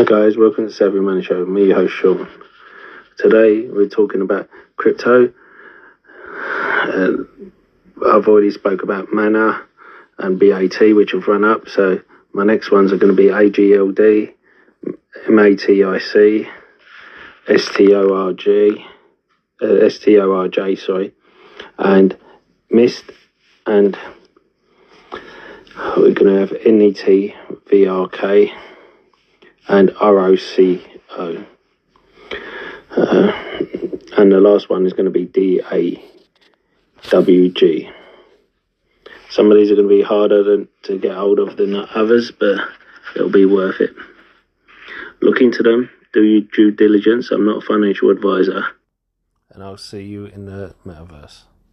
Hi guys, welcome to Savvy Money Show. Me, your host Sean. Today we're talking about crypto. Uh, I've already spoke about Mana and BAT, which have run up. So my next ones are going to be AGLD, MATIC, STORG, uh, STORJ, sorry, and MIST, and we're going to have NET, VRK, and ROCO. Uh, and the last one is going to be DAWG. Some of these are going to be harder than, to get hold of than others, but it'll be worth it. Look into them, do your due diligence. I'm not a financial advisor. And I'll see you in the metaverse.